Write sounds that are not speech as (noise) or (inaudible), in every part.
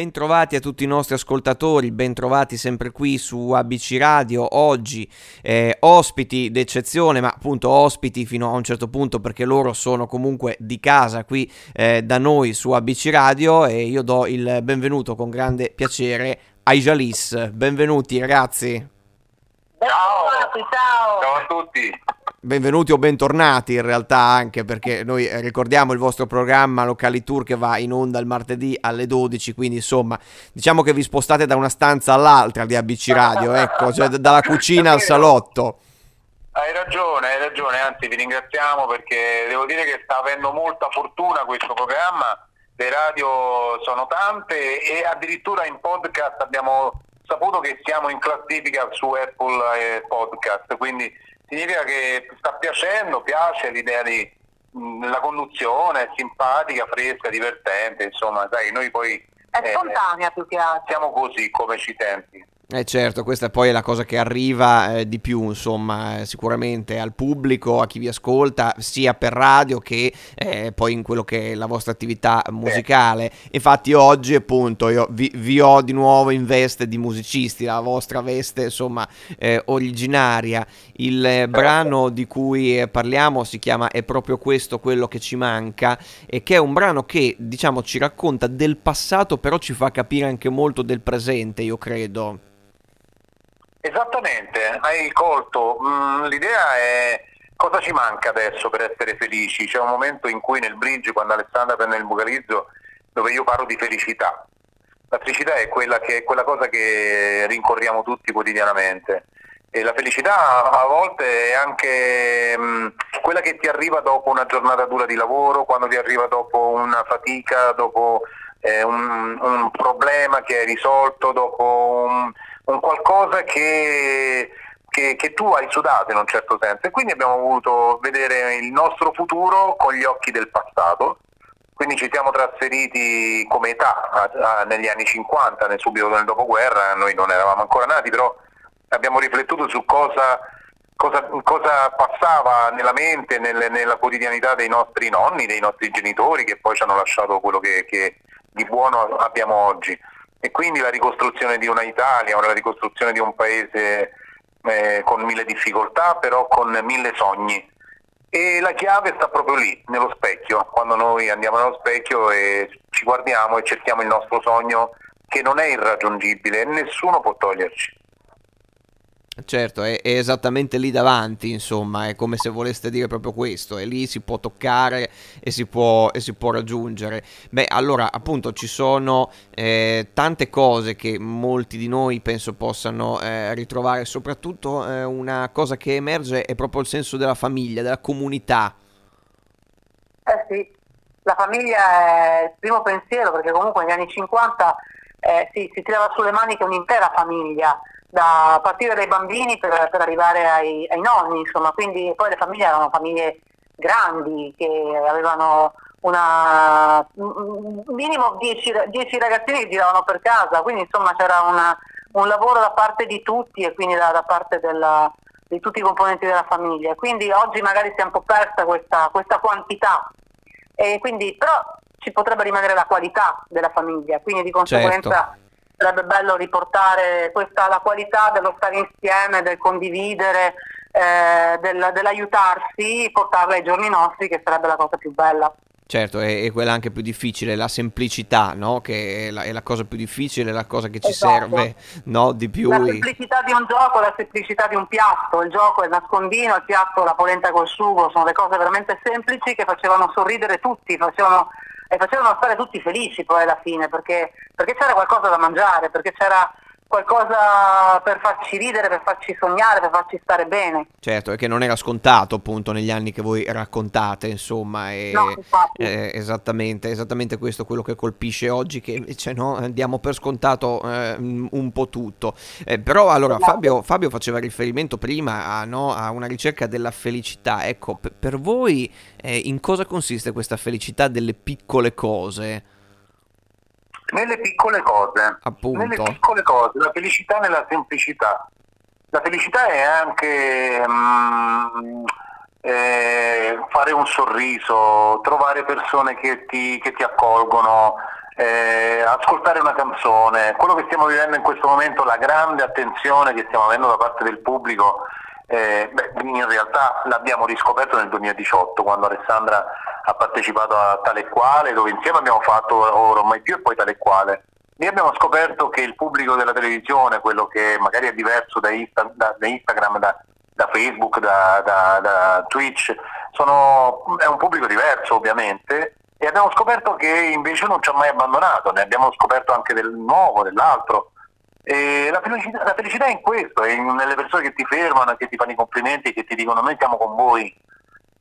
Bentrovati a tutti i nostri ascoltatori, bentrovati sempre qui su ABC Radio. Oggi eh, ospiti d'eccezione, ma appunto ospiti fino a un certo punto perché loro sono comunque di casa qui eh, da noi su ABC Radio e io do il benvenuto con grande piacere ai Jalis. Benvenuti ragazzi. Ciao. ciao. Ciao a tutti benvenuti o bentornati in realtà anche perché noi eh, ricordiamo il vostro programma Locali Tour che va in onda il martedì alle 12 quindi insomma diciamo che vi spostate da una stanza all'altra di ABC Radio ecco cioè dalla cucina al salotto. Hai ragione, hai ragione, anzi vi ringraziamo perché devo dire che sta avendo molta fortuna questo programma, le radio sono tante e addirittura in podcast abbiamo saputo che siamo in classifica su Apple Podcast, quindi significa che sta piacendo, piace l'idea di la conduzione, è simpatica, fresca, divertente, insomma, sai, noi poi... È eh, spontanea più che altro. Siamo così come ci senti. Eh certo, questa poi è la cosa che arriva eh, di più, insomma, eh, sicuramente al pubblico, a chi vi ascolta, sia per radio che eh, poi in quello che è la vostra attività musicale. Infatti oggi appunto io vi, vi ho di nuovo in veste di musicisti, la vostra veste insomma eh, originaria. Il eh, brano di cui parliamo si chiama È proprio questo quello che ci manca e che è un brano che diciamo ci racconta del passato però ci fa capire anche molto del presente, io credo. Esattamente, hai colto. Mm, l'idea è cosa ci manca adesso per essere felici. C'è un momento in cui nel bridge, quando Alessandra prende il vocalizzo, dove io parlo di felicità. La felicità è quella, che, è quella cosa che rincorriamo tutti quotidianamente. E la felicità a volte è anche mh, mm, quella che ti arriva dopo una giornata dura di lavoro, quando ti arriva dopo una fatica, dopo eh, un, un, problema che hai risolto, dopo un, un qualcosa che, che, che, tu hai sudato in un certo senso. E quindi abbiamo voluto vedere il nostro futuro con gli occhi del passato. Quindi ci siamo trasferiti come età a, a, negli anni 50, nel subito del dopoguerra, noi non eravamo ancora nati, però abbiamo riflettuto su cosa, cosa, cosa passava nella mente, nelle, nella quotidianità dei nostri nonni, dei nostri genitori, che poi ci hanno lasciato quello che, che di buono abbiamo oggi e quindi la ricostruzione di una Italia, la ricostruzione di un paese eh, con mille difficoltà, però con mille sogni. E la chiave sta proprio lì, nello specchio, quando noi andiamo nello specchio e ci guardiamo e cerchiamo il nostro sogno che non è irraggiungibile e nessuno può toglierci. Certo, è, è, esattamente lì davanti, insomma, è come se voleste dire proprio questo, e lì si può toccare e si può, e si può raggiungere. Beh, allora, appunto, ci sono eh, tante cose che molti di noi penso possano eh, ritrovare, soprattutto eh, una cosa che emerge è proprio il senso della famiglia, della comunità. Eh sì, la famiglia è il primo pensiero, perché comunque negli anni 50 eh, sì, si tirava sulle maniche un'intera famiglia da partire dai bambini per, per arrivare ai, ai, nonni, insomma, quindi poi le famiglie erano famiglie grandi che avevano una, un minimo 10 ragazzini che giravano per casa, quindi insomma c'era una, un lavoro da parte di tutti e quindi da, da parte della, di tutti i componenti della famiglia. Quindi oggi magari si è un po' persa questa, questa quantità, e quindi, però ci potrebbe rimanere la qualità della famiglia, quindi di conseguenza certo sarebbe bello riportare questa, la qualità dello stare insieme, del condividere, eh, del, dell'aiutarsi, portarla ai giorni nostri, che sarebbe la cosa più bella. Certo, è, quella anche più difficile, la semplicità, no? Che è la, è la, cosa più difficile, la cosa che ci esatto. serve no? di più. La semplicità di un gioco, la semplicità di un piatto, il gioco è il nascondino, il piatto la polenta col sugo, sono le cose veramente semplici che facevano sorridere tutti, facevano e facevano stare tutti felici poi alla fine perché, perché c'era qualcosa da mangiare, perché c'era qualcosa per farci ridere, per farci sognare, per farci stare bene. Certo, e che non era scontato appunto negli anni che voi raccontate, insomma, e, no, eh, esattamente, esattamente questo quello che colpisce oggi, che invece no, diamo per scontato eh, un po' tutto. Eh, però allora esatto. Fabio, Fabio, faceva riferimento prima a, no, a, una ricerca della felicità, ecco, per voi eh, in cosa consiste questa felicità delle piccole cose? Nelle piccole cose, Appunto. nelle piccole cose, la felicità nella semplicità. La felicità è anche mm, eh, fare un sorriso, trovare persone che ti, che ti accolgono, eh, ascoltare una canzone, quello che stiamo vivendo in questo momento, la grande attenzione che stiamo avendo da parte del pubblico, eh, beh, in realtà l'abbiamo riscoperto nel 2018 quando Alessandra ha partecipato a Tale Quale, dove insieme abbiamo fatto ormai più e poi Tale Quale. Lì abbiamo scoperto che il pubblico della televisione, quello che magari è diverso da, Insta, da, da Instagram, da, da Facebook, da, Twitch, sono, è un pubblico diverso ovviamente e abbiamo scoperto che invece non ci ha mai abbandonato, ne abbiamo scoperto anche del nuovo, dell'altro. E la felicità, la felicità è in questo, è nelle persone che ti fermano, che ti fanno i complimenti, che ti dicono noi siamo con voi.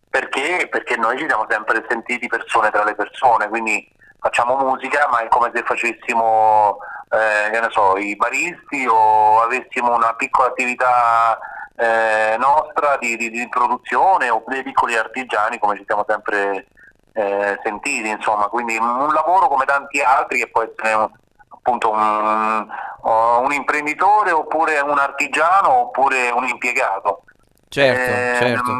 Perché? Perché noi ci siamo sempre sentiti persone tra le persone, quindi facciamo musica ma è come se facessimo eh, che ne so, i baristi o avessimo una piccola attività eh, nostra di, di, di, produzione o dei piccoli artigiani come ci siamo sempre eh, sentiti, insomma, quindi un lavoro come tanti altri che può essere un, appunto un, un, imprenditore oppure un artigiano oppure un impiegato. Certo, eh, certo,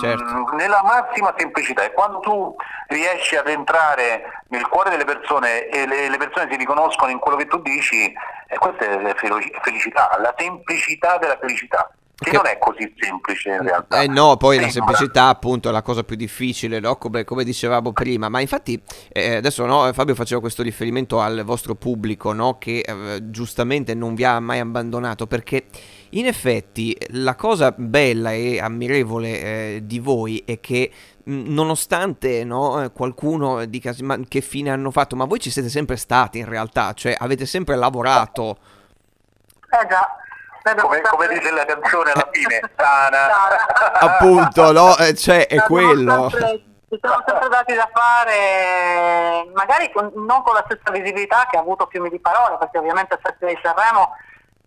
certo. Nella massima semplicità e quando tu riesci ad entrare nel cuore delle persone e le, le persone si riconoscono in quello che tu dici, eh, questa è felicità, la semplicità della felicità. Che, non è così semplice in realtà. Eh no, poi Sembra. la semplicità appunto è la cosa più difficile, no? come, come, dicevamo prima, ma infatti eh, adesso no, Fabio faceva questo riferimento al vostro pubblico no? che eh, giustamente non vi ha mai abbandonato perché in effetti la cosa bella e ammirevole eh, di voi è che nonostante no, eh, qualcuno dica ma che fine hanno fatto, ma voi ci siete sempre stati in realtà, cioè avete sempre lavorato. Eh già, come, come, dice la canzone alla fine, (laughs) sana. Appunto, no? Eh, cioè, è quello. ci sono sempre dati da fare, magari con, non con la stessa visibilità che ha avuto Fiumi di Parole, perché ovviamente il Festival di Sanremo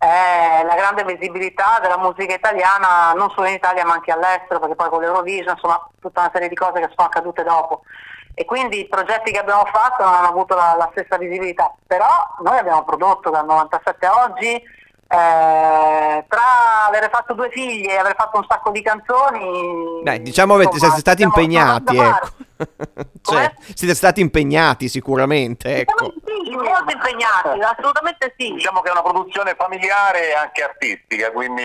è la grande visibilità della musica italiana, non solo in Italia ma anche all'estero, perché poi con l'Eurovision, insomma, tutta una serie di cose che sono accadute dopo. E quindi i progetti che abbiamo fatto non hanno avuto la, la stessa visibilità, però noi abbiamo prodotto dal 97 a oggi eh, tra aver fatto due figli e aver fatto un sacco di canzoni Beh, diciamo che siete stati impegnati ecco. (laughs) cioè, siete stati impegnati sicuramente ecco. sì, molto impegnati assolutamente sì diciamo che è una produzione familiare e anche artistica quindi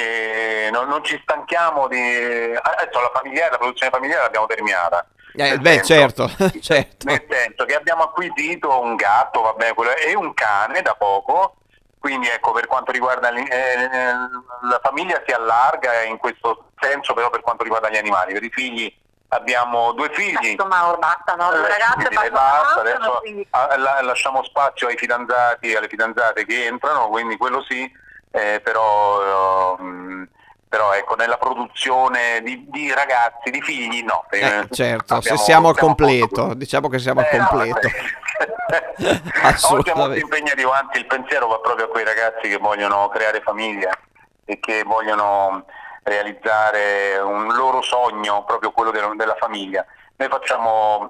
non, non ci stanchiamo di adesso la, familiare, la produzione familiare l'abbiamo terminata eh, beh, senso, certo, (laughs) certo. Nel senso che abbiamo acquisito un gatto, vabbè, quello, e un cane da poco, quindi ecco, per quanto riguarda eh, la famiglia si allarga in questo senso, però per quanto riguarda gli animali, per i figli abbiamo due figli. Insomma, basta, no? Due ragazze basta, basta, adesso quindi... lasciamo spazio ai fidanzati e alle fidanzate che entrano, quindi quello sì, eh, però, uh, però ecco, nella produzione di, di, ragazzi, di figli, no. Eh, certo, abbiamo, se siamo al completo, diciamo che siamo al eh, completo. No, (laughs) Oggi molto impegnativo, anzi il pensiero va proprio a quei ragazzi che vogliono creare famiglia e che vogliono realizzare un loro sogno, proprio quello della famiglia. Noi facciamo,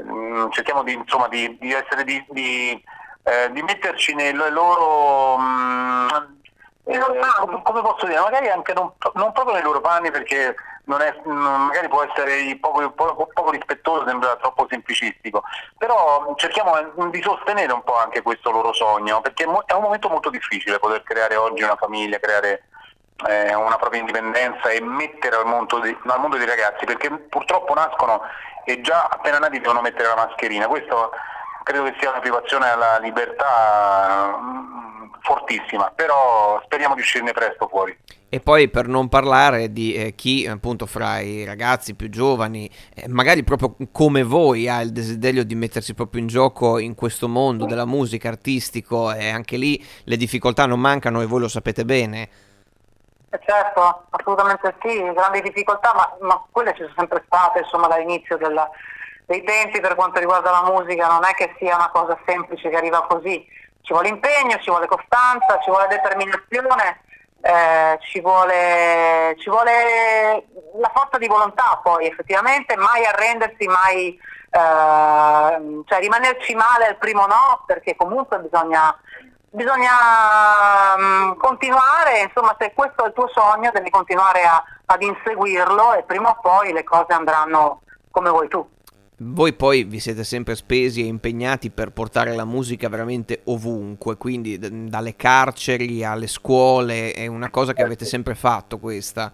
mm, cerchiamo di, insomma, di, di, essere, di, di, eh, di metterci nelle loro... Mh, eh, come posso dire, magari anche non, non proprio nei loro panni perché è, magari può essere poco, poco, poco, rispettoso, sembra troppo semplicistico, però cerchiamo di sostenere un po' anche questo loro sogno, perché è un momento molto difficile poter creare oggi una famiglia, creare eh, una propria indipendenza e mettere al mondo, di, al mondo dei ragazzi, perché purtroppo nascono e già appena nati devono mettere la mascherina. Questo credo che sia una privazione alla libertà fortissima, però speriamo di uscirne presto fuori. E poi per non parlare di eh, chi appunto fra i ragazzi più giovani, eh, magari proprio come voi ha il desiderio di mettersi proprio in gioco in questo mondo della musica artistico e anche lì le difficoltà non mancano e voi lo sapete bene. Eh certo, assolutamente sì, grandi difficoltà, ma, ma quelle ci sono sempre state insomma dall'inizio della, dei tempi per quanto riguarda la musica, non è che sia una cosa semplice che arriva così ci vuole impegno, ci vuole costanza, ci vuole determinazione, eh, ci, vuole, ci, vuole, la forza di volontà poi effettivamente, mai arrendersi, mai eh, cioè rimanerci male al primo no, perché comunque bisogna, bisogna um, continuare, insomma se questo è il tuo sogno devi continuare a, ad inseguirlo e prima o poi le cose andranno come vuoi tu. Voi poi vi siete sempre spesi e impegnati per portare la musica veramente ovunque, quindi d- dalle carceri alle scuole, è una cosa che avete sempre fatto questa.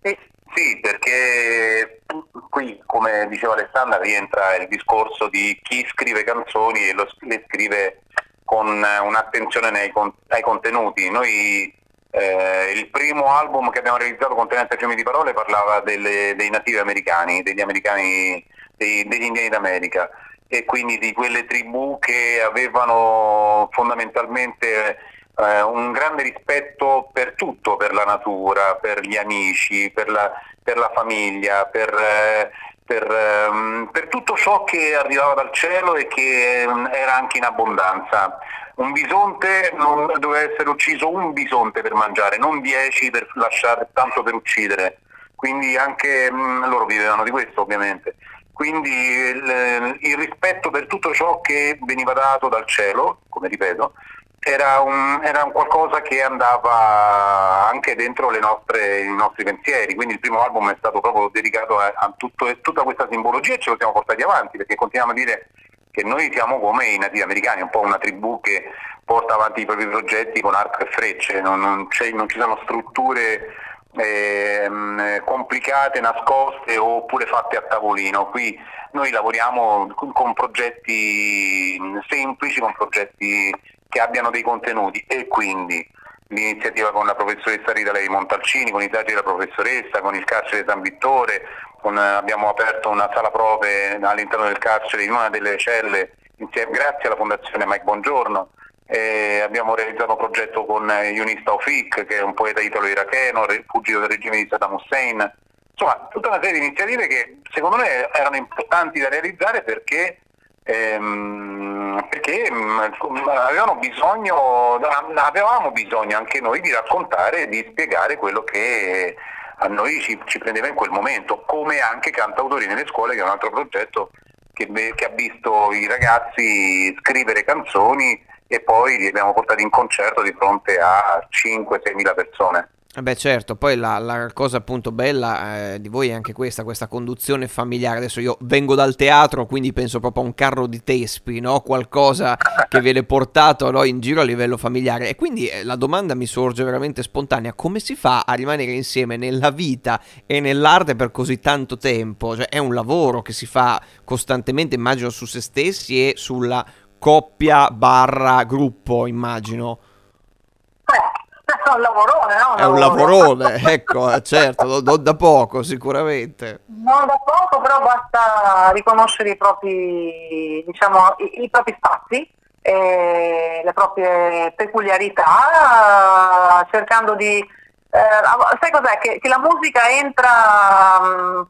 Sì, sì perché qui, come diceva Alessandra, rientra il discorso di chi scrive canzoni e lo, le scrive con un'attenzione nei, ai contenuti. Noi eh, il primo album che abbiamo realizzato contenente fiumi di parole parlava delle, dei nativi americani, degli americani, dei, degli indiani d'America e quindi di quelle tribù che avevano fondamentalmente eh, un grande rispetto per tutto, per la natura, per gli amici, per la, per la famiglia, per, eh, per, ehm, per, tutto ciò che arrivava dal cielo e che ehm, era anche in abbondanza. Un bisonte non, doveva essere ucciso un bisonte per mangiare, non dieci per lasciare tanto per uccidere. Quindi anche mh, mm, loro vivevano di questo ovviamente. Quindi il, il rispetto per tutto ciò che veniva dato dal cielo, come ripeto, era un, era un, qualcosa che andava anche dentro nostre, i nostri pensieri, quindi il primo album è stato proprio dedicato a, a tutto, tutta questa simbologia e ce lo siamo portati avanti perché continuiamo a dire che noi siamo come i nativi americani, un po' una tribù che porta avanti i propri progetti con arco e frecce, non, non, non ci sono strutture eh, complicate, nascoste oppure fatte a tavolino. Qui noi lavoriamo con progetti semplici, con progetti che abbiano dei contenuti e quindi l'iniziativa con la professoressa Rita Levi Montalcini, con i dati della professoressa, con il carcere San Vittore, con, abbiamo aperto una sala prove all'interno del carcere in una delle celle insieme, grazie alla fondazione Mike Bongiorno. Eh, abbiamo realizzato un progetto con Yunis Taufik, che è un poeta italo-iracheno, fuggito del regime di Saddam Hussein. Insomma, tutta una serie di iniziative che secondo me erano importanti da realizzare perché ehm, perché mm, bisogno, avevamo bisogno anche noi di raccontare e di spiegare quello che a noi ci, ci, prendeva in quel momento, come anche Cantautori nelle scuole, che è un altro progetto che, che ha visto i ragazzi scrivere canzoni e poi li abbiamo portati in concerto di fronte a 5-6 mila persone. Eh beh certo, poi la, la cosa appunto bella eh, di voi è anche questa, questa conduzione familiare. Adesso io vengo dal teatro, quindi penso proprio a un carro di Tespi, no? qualcosa che viene portato no? in giro a livello familiare. E quindi eh, la domanda mi sorge veramente spontanea, come si fa a rimanere insieme nella vita e nell'arte per così tanto tempo? Cioè è un lavoro che si fa costantemente, immagino, su se stessi e sulla coppia barra gruppo, immagino. È un lavorone, no? È un lavorone, (laughs) ecco, eh, certo, non da poco sicuramente. Non da poco, però basta riconoscere i propri, diciamo, i, i propri spazi, le proprie peculiarità, cercando di... Eh, sai cos'è? Che, che, la musica entra mh,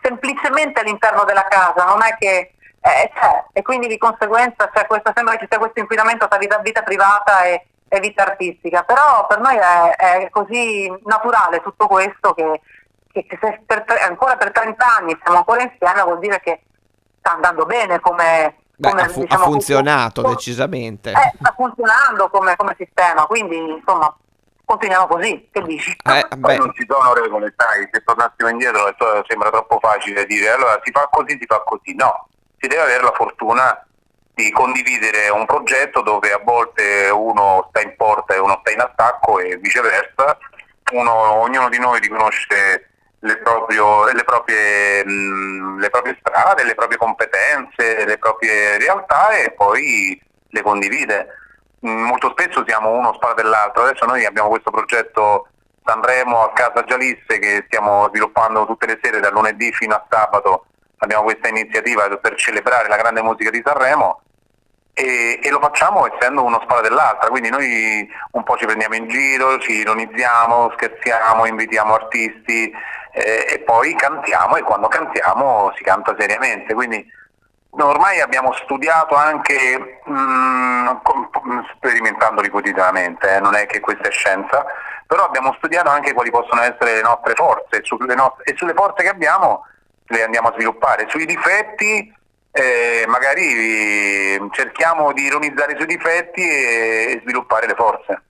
semplicemente all'interno della casa, non è che eh, c'è e quindi di conseguenza c'è questa, sembra che ci sia questo inquinamento tra vita, vita privata e, e, vita artistica, però per noi è, è così naturale tutto questo che, che, che se per, ancora per 30 anni siamo ancora insieme vuol dire che sta andando bene come... Beh, come, ha, fu- diciamo, ha, funzionato come, decisamente. Eh, sta funzionando come, come sistema, quindi insomma continuiamo così, che dici? Eh, Poi non ci sono regole, sai, se tornassimo indietro sembra troppo facile dire allora si fa così, si fa così, no, si deve avere la fortuna di condividere un progetto dove a volte uno sta in porta e uno sta in attacco e viceversa, uno, ognuno di noi riconosce le, proprio, le, proprie, mh, le, proprie, strade, le proprie competenze, le proprie realtà e poi le condivide. Mh, molto spesso siamo uno spalla dell'altro, adesso noi abbiamo questo progetto Sanremo a Casa Gialisse che stiamo sviluppando tutte le sere dal lunedì fino a sabato abbiamo questa iniziativa per celebrare la grande musica di Sanremo e, e, lo facciamo essendo uno spalla dell'altra, quindi noi un po' ci prendiamo in giro, ci ironizziamo, scherziamo, invitiamo artisti eh, e poi cantiamo e quando cantiamo si canta seriamente. Quindi ormai abbiamo studiato anche mh, mm, sperimentandoli quotidianamente, eh, non è che questa è scienza, però abbiamo studiato anche quali possono essere le nostre forze sulle nostre, e sulle forze che abbiamo le andiamo a sviluppare. Sui difetti eh, magari cerchiamo di ironizzare sui difetti e, e sviluppare le forze.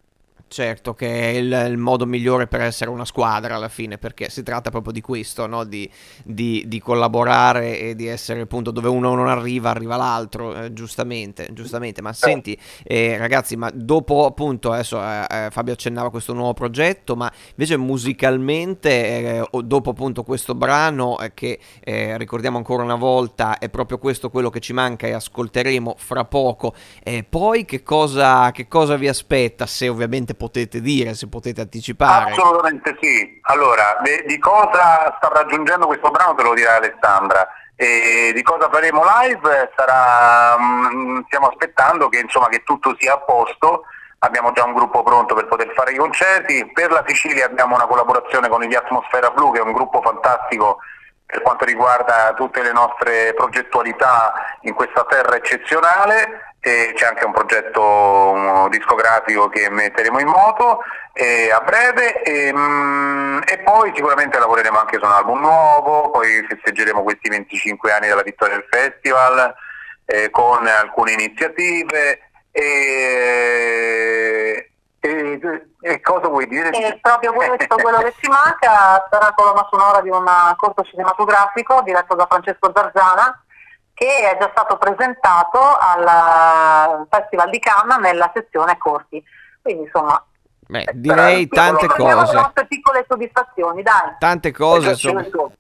Certo, che è il, il, modo migliore per essere una squadra alla fine, perché si tratta proprio di questo, no? di, di, di, collaborare e di essere appunto dove uno non arriva, arriva l'altro, eh, giustamente, giustamente. Ma senti, eh, ragazzi, ma dopo appunto, adesso eh, eh Fabio accennava questo nuovo progetto, ma invece musicalmente, eh, dopo appunto questo brano eh, che ricordiamo ancora una volta, è proprio questo quello che ci manca e ascolteremo fra poco, poi che cosa, che cosa vi aspetta, se ovviamente potete dire, se potete anticipare. Assolutamente sì. Allora, de, di cosa sta raggiungendo questo brano te lo dirà Alessandra. E di cosa faremo live sarà, mm, stiamo aspettando che, insomma, che tutto sia a posto, abbiamo già un gruppo pronto per poter fare i concerti, per la Sicilia abbiamo una collaborazione con gli Atmosfera Blu che è un gruppo fantastico per quanto riguarda tutte le nostre progettualità in questa terra eccezionale c'è anche un progetto discografico che metteremo in moto a breve e, mm, e, poi sicuramente lavoreremo anche su un album nuovo, poi festeggeremo questi 25 anni della vittoria del festival eh, con alcune iniziative e, e, e, cosa vuoi dire? E proprio questo, quello che ci manca, sarà colonna sonora di un corto cinematografico diretto da Francesco Zarzana che è già stato presentato al Festival di Cannes nella sezione corti. Quindi insomma Beh, direi tante cose. nostre piccole soddisfazioni, dai. Tante cose. Già, sono...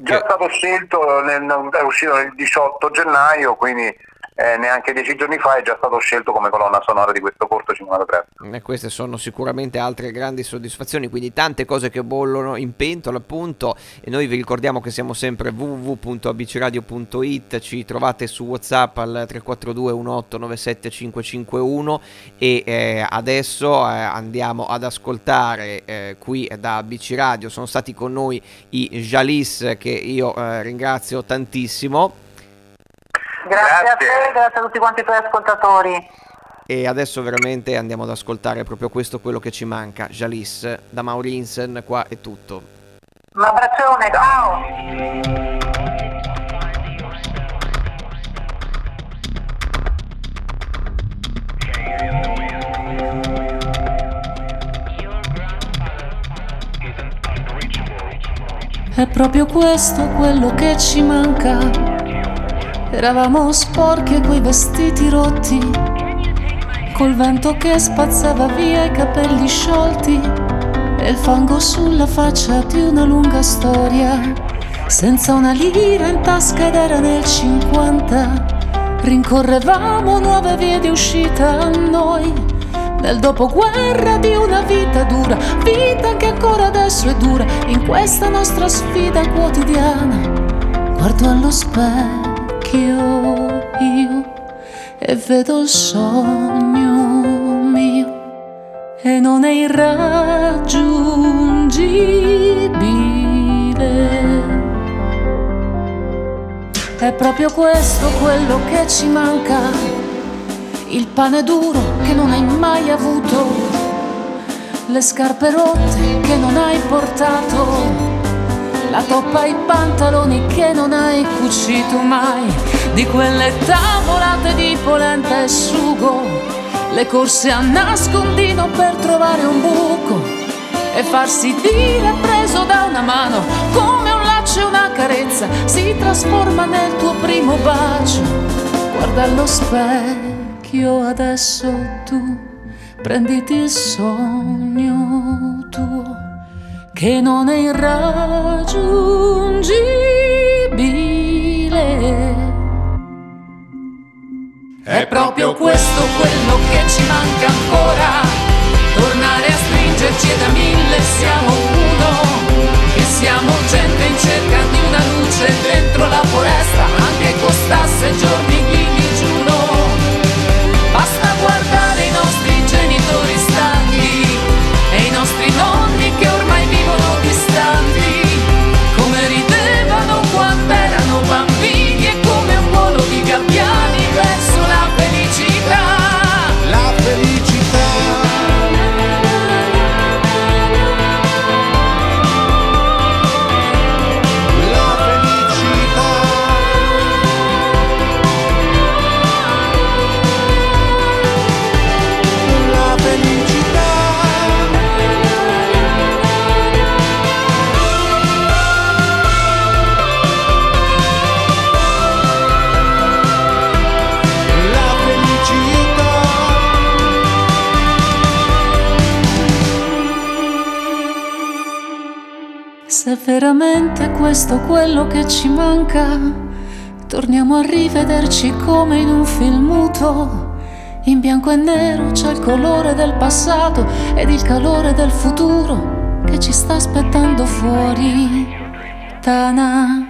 già stato scelto, nel, è uscito nel 18 gennaio, quindi eh, neanche dieci giorni fa è già stato scelto come colonna sonora di questo corto cinematografico. E queste sono sicuramente altre grandi soddisfazioni, quindi tante cose che bollono in pentola appunto. E noi vi ricordiamo che siamo sempre www.abcradio.it, ci trovate su Whatsapp al 342 1897 551 e eh, adesso eh, andiamo ad ascoltare eh, qui da ABC Radio, sono stati con noi i Jalis che io eh, ringrazio tantissimo Grazie, grazie, a te, grazie a tutti quanti i tuoi ascoltatori. E adesso veramente andiamo ad ascoltare proprio questo quello che ci manca. Jalis, da Maurinsen, qua è tutto. Un abbraccione, ciao! È proprio questo quello che ci manca Eravamo sporchi e quei vestiti rotti, col vento che spazzava via i capelli sciolti e il fango sulla faccia di una lunga storia. Senza una lira in tasca ed era nel 50, rincorrevamo nuove vie di uscita a noi. Nel dopoguerra di una vita dura, vita che ancora adesso è dura, in questa nostra sfida quotidiana. Guardo allo specchio specchio io e vedo il sogno mio. E non è irraggiungibile. È proprio questo quello che ci manca, il pane duro che non hai mai avuto, le scarpe rotte che non hai portato la toppa e i pantaloni che non hai cucito mai, di quelle tavolate di polenta e sugo, le corse a nascondino per trovare un buco. E farsi dire preso da una mano come un laccio e una carezza si trasforma nel tuo primo bacio. Guarda allo specchio adesso tu, prenditi il sogno che non è irraggiungibile. È proprio questo quello che ci manca ancora, tornare a stringerci da mille siamo uno, che siamo gente in cerca di una luce dentro la foresta, anche costasse giorni questo quello che ci manca, torniamo a rivederci come in un film muto. In bianco e nero c'è il colore del passato ed il calore del futuro che ci sta aspettando fuori. Tana.